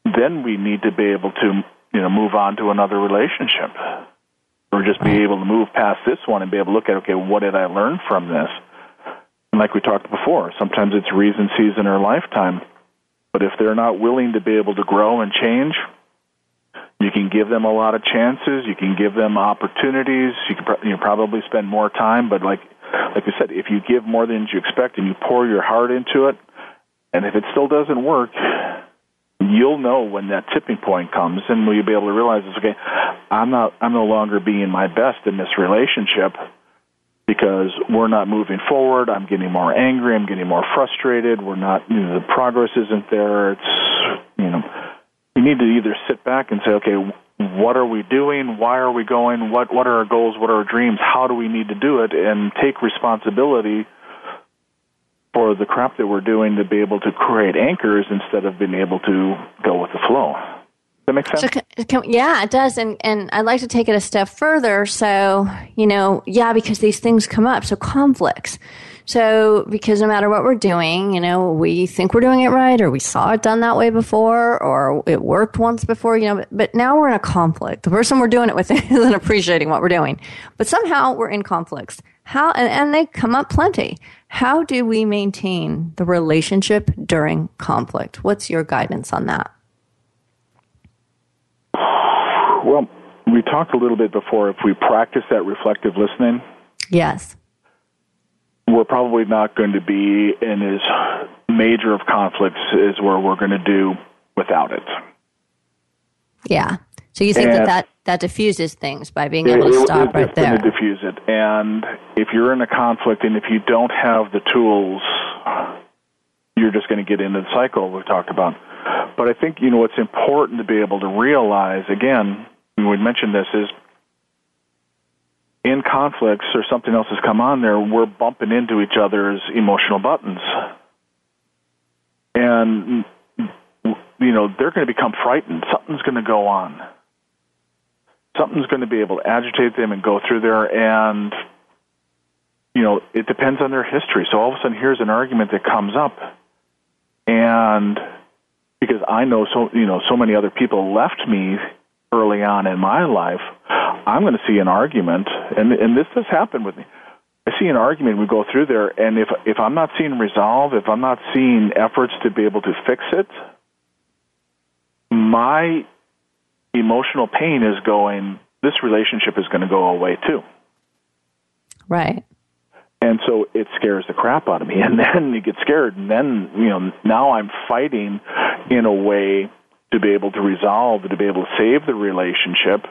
then we need to be able to, you know, move on to another relationship or just be able to move past this one and be able to look at, okay, what did I learn from this? And like we talked before, sometimes it's reason, season, or lifetime. But if they're not willing to be able to grow and change, you can give them a lot of chances. You can give them opportunities. You can you probably spend more time. But like like I said, if you give more than you expect and you pour your heart into it, and if it still doesn't work, you'll know when that tipping point comes and will you be able to realize it's okay i'm not i'm no longer being my best in this relationship because we're not moving forward. I'm getting more angry. I'm getting more frustrated. We're not you know, the progress isn't there. It's you know you need to either sit back and say okay what are we doing? Why are we going? What what are our goals? What are our dreams? How do we need to do it? And take responsibility for the crap that we're doing to be able to create anchors instead of being able to go with the flow. Does that make sense? So can, can, yeah, it does. And, and I'd like to take it a step further. So, you know, yeah, because these things come up. So conflicts. So, because no matter what we're doing, you know, we think we're doing it right, or we saw it done that way before, or it worked once before, you know, but, but now we're in a conflict. The person we're doing it with isn't appreciating what we're doing. But somehow we're in conflicts. How, and, and they come up plenty. How do we maintain the relationship during conflict? What's your guidance on that? Well, we talked a little bit before. If we practice that reflective listening, yes, we're probably not going to be in as major of conflicts as where we're going to do without it. Yeah. So you think and that, that that diffuses things by being able to stop it, right there. It's going to diffuse it. And if you're in a conflict and if you don't have the tools, you're just going to get into the cycle we talked about. But I think you know what's important to be able to realize again. We mentioned this is in conflicts or something else has come on there. We're bumping into each other's emotional buttons, and you know they're going to become frightened. Something's going to go on something's going to be able to agitate them and go through there and you know it depends on their history so all of a sudden here's an argument that comes up and because i know so you know so many other people left me early on in my life i'm going to see an argument and and this has happened with me I see an argument we go through there, and if if I'm not seeing resolve, if I'm not seeing efforts to be able to fix it, my emotional pain is going, this relationship is going to go away too. Right. And so it scares the crap out of me. And then you get scared. And then, you know, now I'm fighting in a way to be able to resolve, to be able to save the relationship.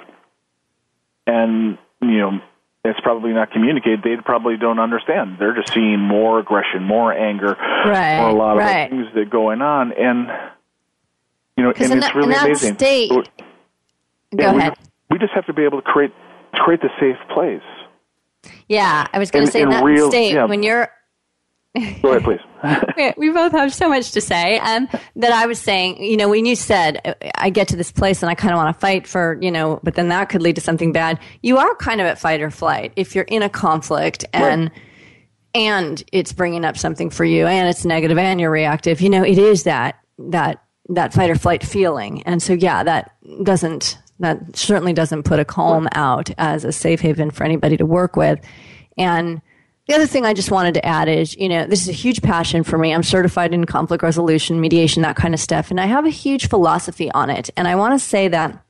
And, you know, it's probably not communicated. They probably don't understand. They're just seeing more aggression, more anger, right, or a lot right. of things that are going on. And, you know, and in it's that, really amazing. State, So- go yeah, we- ahead. We, just have to be able to create create the safe place. Yeah, I was going to say that real- state yeah. when you're Go ahead, please. we- both have so much to say. Um, that I was saying, you know, when you said I get to this place and I kind of want to fight for, you know, but then that could lead to something bad. You are kind of at fight or flight if you're in a conflict and and it's bringing up something for you and it's negative and you're reactive. You know, it is that that that fight or flight feeling. And so, yeah, that doesn't that certainly doesn't put a calm out as a safe haven for anybody to work with. And the other thing I just wanted to add is, you know, this is a huge passion for me. I'm certified in conflict resolution, mediation, that kind of stuff. And I have a huge philosophy on it. And I want to say that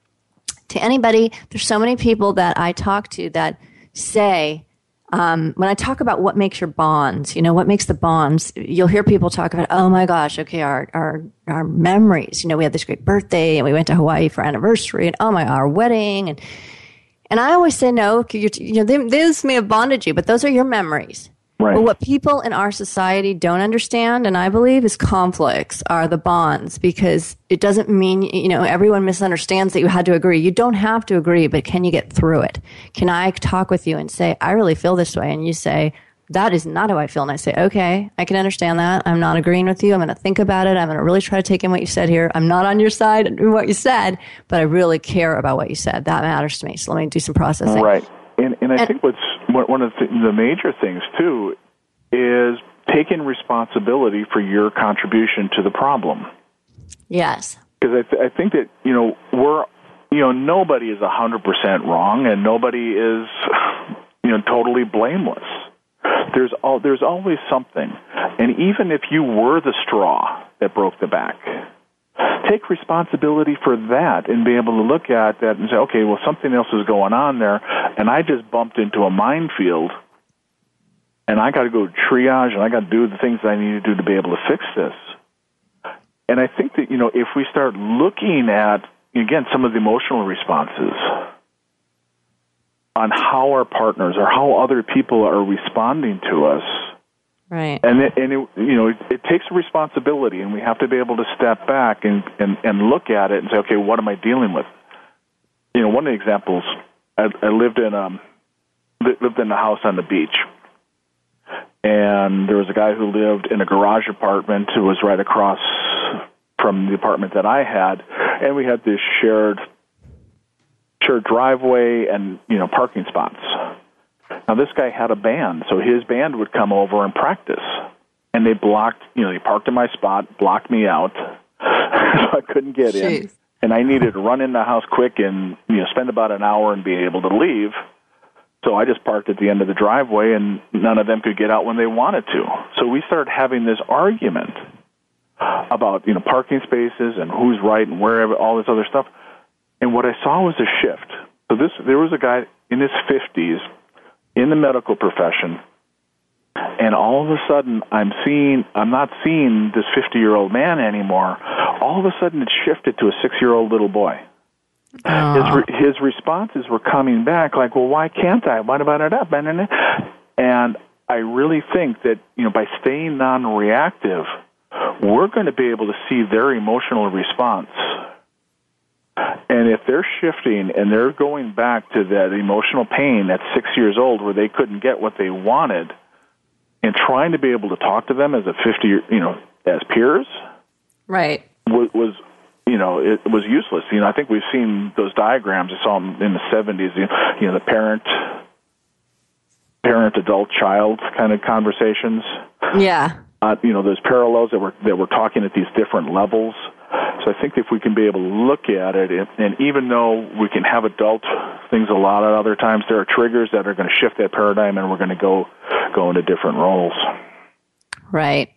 to anybody, there's so many people that I talk to that say, um, when I talk about what makes your bonds, you know, what makes the bonds, you'll hear people talk about, oh my gosh, okay, our, our, our memories, you know, we had this great birthday and we went to Hawaii for anniversary and oh my, our wedding. And, and I always say, no, you're, know, they- this may have bonded you, but those are your memories. Right. But what people in our society don't understand, and I believe, is conflicts are the bonds because it doesn't mean, you know, everyone misunderstands that you had to agree. You don't have to agree, but can you get through it? Can I talk with you and say, I really feel this way? And you say, that is not how I feel. And I say, okay, I can understand that. I'm not agreeing with you. I'm going to think about it. I'm going to really try to take in what you said here. I'm not on your side in what you said, but I really care about what you said. That matters to me. So let me do some processing. Right. And, and I And- think what's one of the, the major things too is taking responsibility for your contribution to the problem. Yes. Because I, th- I think that you know we're you know nobody is a hundred percent wrong and nobody is you know totally blameless. There's all there's always something, and even if you were the straw that broke the back, take responsibility for that and be able to look at that and say, okay, well, something else is going on there, and I just bumped into a minefield, and I got to go triage, and I got to do the things that I need to do to be able to fix this. And I think that you know, if we start looking at again some of the emotional responses on how our partners or how other people are responding to us, Right. and it, and it, you know it, it takes a responsibility, and we have to be able to step back and, and and look at it and say, okay, what am I dealing with? You know, one of the examples, I, I lived in um li- lived in a house on the beach, and there was a guy who lived in a garage apartment who was right across from the apartment that I had, and we had this shared shared driveway and you know parking spots. Now this guy had a band, so his band would come over and practice, and they blocked. You know, they parked in my spot, blocked me out, so I couldn't get in, and I needed to run in the house quick and you know spend about an hour and be able to leave. So I just parked at the end of the driveway, and none of them could get out when they wanted to. So we started having this argument about you know parking spaces and who's right and wherever all this other stuff. And what I saw was a shift. So this there was a guy in his fifties in the medical profession, and all of a sudden I'm seeing I'm not seeing this fifty year old man anymore. All of a sudden it shifted to a six year old little boy. His ah. re- his responses were coming back like, well, why can't I? What about it up? And I really think that you know by staying non-reactive, we're going to be able to see their emotional response. And if they're shifting and they're going back to that emotional pain at six years old where they couldn't get what they wanted, and trying to be able to talk to them as a fifty, year- you know, as peers, Right. was, was you know it was useless. You know, I think we've seen those diagrams. I saw them in the seventies. You know, you know, the parent, parent, adult, child kind of conversations. Yeah. Uh, you know, those parallels that we're that we're talking at these different levels. So I think if we can be able to look at it, and, even though we can have adult things a lot of other times, there are triggers that are going to shift that paradigm, and we're going to go go into different roles. Right.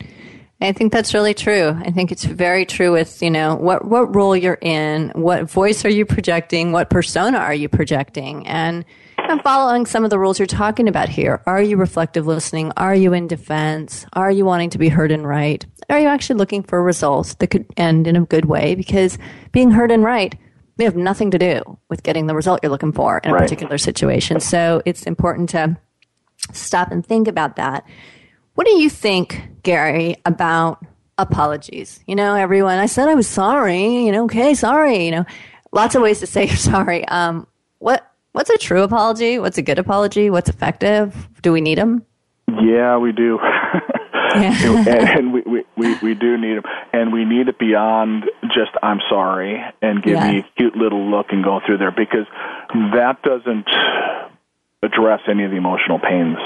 I think that's really true. I think it's very true with, you know, what, what role you're in, what voice are you projecting, what persona are you projecting, and I'm following some of the rules you're talking about here. Are you reflective listening? Are you in defense? Are you wanting to be heard and right? Are you actually looking for results that could end in a good way? Because being heard and right may have nothing to do with getting the result you're looking for in a Right. particular situation. So it's important to stop and think about that. What do you think, Gary, about apologies? You know, everyone, I said I was sorry, you know, okay, sorry, you know, lots of ways to say you're sorry. Um, what, what's a true apology? What's a good apology? What's effective? Do we need them? Yeah, we do. and and we, we, we, we do need them. And we need it beyond just, I'm sorry, and give Yeah. me a cute little look and go through there because that doesn't address any of the emotional pains.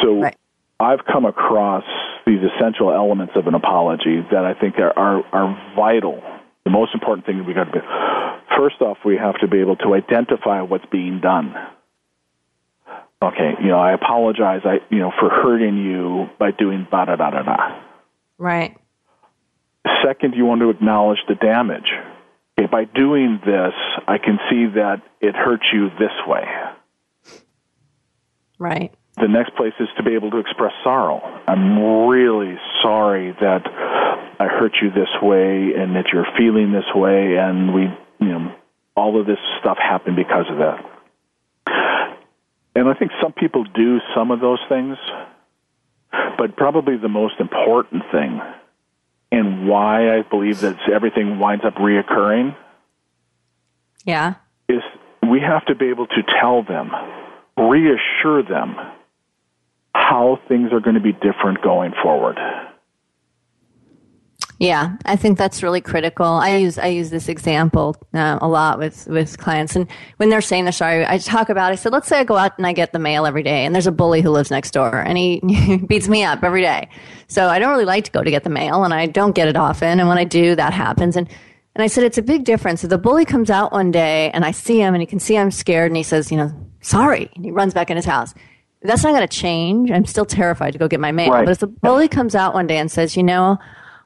So Right. I've come across these essential elements of an apology that I think are, are, are vital. The most important thing we got to be first off, we have to be able to identify what's being done okay, you know, I apologize, I, you know, for hurting you by doing da da da da da. Right. Second, you want to acknowledge the damage. Okay, by doing this, I can see that it hurts you this way. Right. The next place is to be able to express sorrow. I'm really sorry that I hurt you this way and that you're feeling this way, and we, you know, all of this stuff happened because of that. And I think some people do some of those things, but probably the most important thing, and why I believe that everything winds up reoccurring, Yeah. is we have to be able to tell them, reassure them how things are going to be different going forward. Yeah, I think that's really critical. I use I use this example uh, a lot with with clients, and when they're saying they're sorry, I talk about. I said, let's say I go out and I get the mail every day, and there's a bully who lives next door, and he beats me up every day. So I don't really like to go to get the mail, and I don't get it often. And when I do, that happens. And and I said it's a big difference. If the bully comes out one day, and I see him, and he can see I'm scared, and he says, you know, sorry, and he runs back in his house. That's not going to change. I'm still terrified to go get my mail. Right. But if the bully comes out one day and says, you know,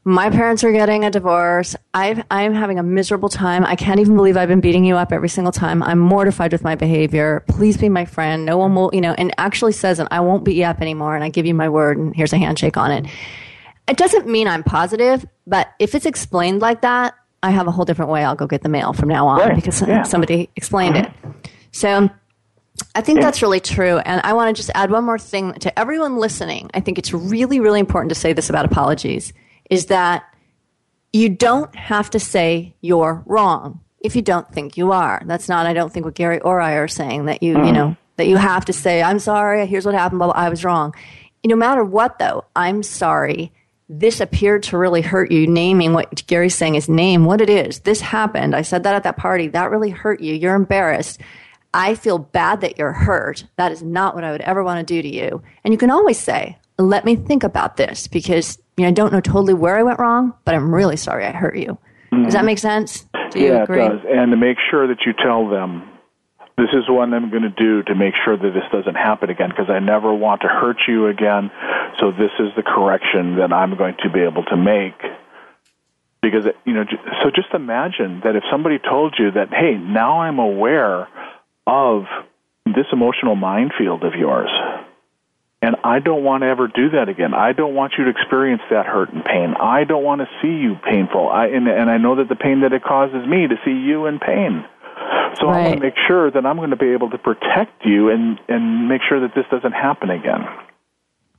my parents are getting a divorce. I've, I'm having a miserable time. I can't even believe I've been beating you up every single time. I'm mortified with my behavior. Please be my friend. No one will, you know, and actually says, and I won't beat you up anymore. And I give you my word and here's a handshake on it. It doesn't mean I'm positive, but if it's explained like that, I have a whole different way I'll go get the mail from now on Right. because Yeah. somebody explained it. Uh-huh. So I think that's really true. And I want to just add one more thing to everyone listening. I think it's really, really important to say this about apologies is that you don't have to say you're wrong if you don't think you are. That's not, I don't think what Gary or I are saying that you, you know, mm-hmm. that you have to say, I'm sorry, here's what happened, blah, blah, I was wrong. No matter what though, I'm sorry. This appeared to really hurt you. Naming what Gary's saying is name what it is. This happened. I said that at that party. That really hurt you. You're embarrassed. I feel bad that you're hurt. That is not what I would ever want to do to you. And you can always say, let me think about this because know, I don't know totally where I went wrong, but I'm really sorry I hurt you. Does that mm-hmm. make sense? Do you yeah, agree? it does. And to make sure that you tell them, this is what I'm going to do to make sure that this doesn't happen again because I never want to hurt you again. So this is the correction that I'm going to be able to make. Because, you know, so just imagine that if somebody told you that, hey, now I'm aware of this emotional minefield of yours. And I don't want to ever do that again. I don't want you to experience that hurt and pain. I don't want to see you painful. I, and, and I know that the pain that it causes me to see you in pain. So I want to make sure that I'm going to be able to protect you and, and make sure that this doesn't happen again.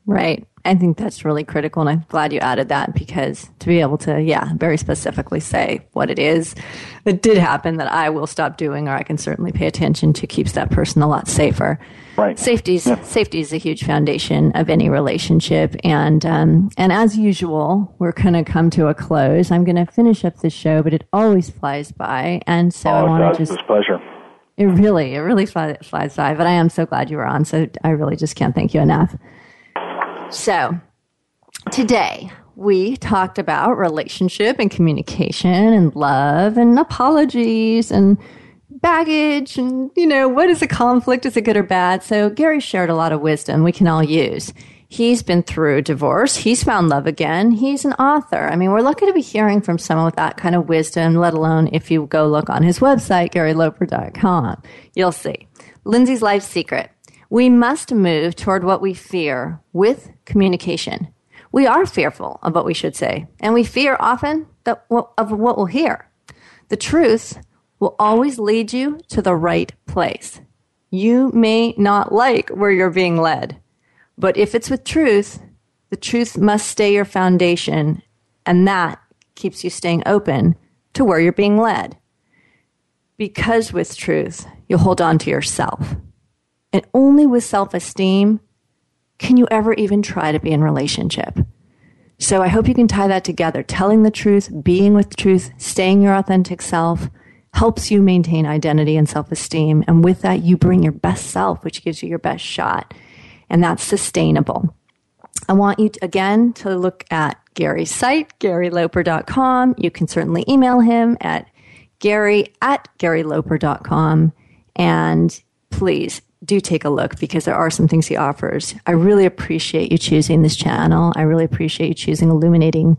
Right. I think that's really critical. And I'm glad you added that because to be able to, yeah, very specifically say what it is that did happen that I will stop doing or I can certainly pay attention to keeps that person a lot safer. Right. Safety's, safety is a huge foundation of any relationship. And, um, and as usual, we're going to come to a close. I'm going to finish up the show, but it always flies by. And so I oh, it want to just It's pleasure. it really, it really flies, flies by. But I am so glad you were on. So I really just can't thank you enough. So today we talked about relationship and communication and love and apologies and baggage and you know what is a conflict is it good or bad so gary shared a lot of wisdom we can all use He's been through divorce. He's found love again. He's an author. I mean, we're lucky to be hearing from someone with that kind of wisdom, let alone if you go look on his website, GaryLoper.com. You'll see. Linzi's life secret. We must move toward what we fear with communication. We are fearful of what we should say, and we fear often that, of what we'll hear. The truth will always lead you to the right place. You may not like where you're being led, but if it's with truth, the truth must stay your foundation, and that keeps you staying open to where you're being led. Because with truth, you'll hold on to yourself. And only with self esteem can you ever even try to be in relationship. So I hope you can tie that together. Telling the truth, being with truth, staying your authentic self helps you maintain identity and self esteem. And with that, you bring your best self, which gives you your best shot. And that's sustainable. I want you to, again to look at Gary's site, garyloper.com. You can certainly email him at gary at garyloper.com. And please do take a look because there are some things he offers. I really appreciate you choosing this channel. I really appreciate you choosing Illuminating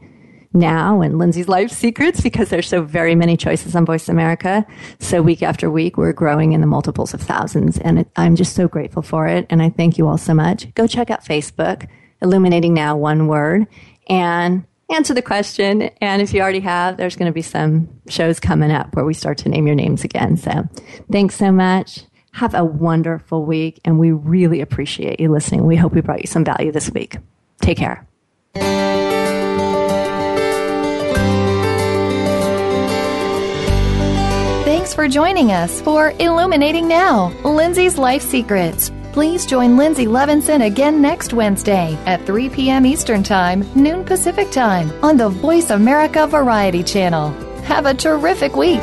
now and Linzi's Life Secrets because there's so very many choices on Voice America. So week after week, we're growing in the multiples of thousands. And it, I'm just so grateful for it. And I thank you all so much. Go check out Facebook, Illuminating Now, one word, and answer the question. And if you already have, there's going to be some shows coming up where we start to name your names again. So thanks so much. Have a wonderful week. And we really appreciate you listening. We hope we brought you some value this week. Take care. Thanks for joining us for Illuminating Now, Linzi's Life Secrets. Please join Linzi Levinson again next Wednesday at 3 p.m. Eastern Time, noon Pacific Time on the Voice America Variety Channel. Have a terrific week.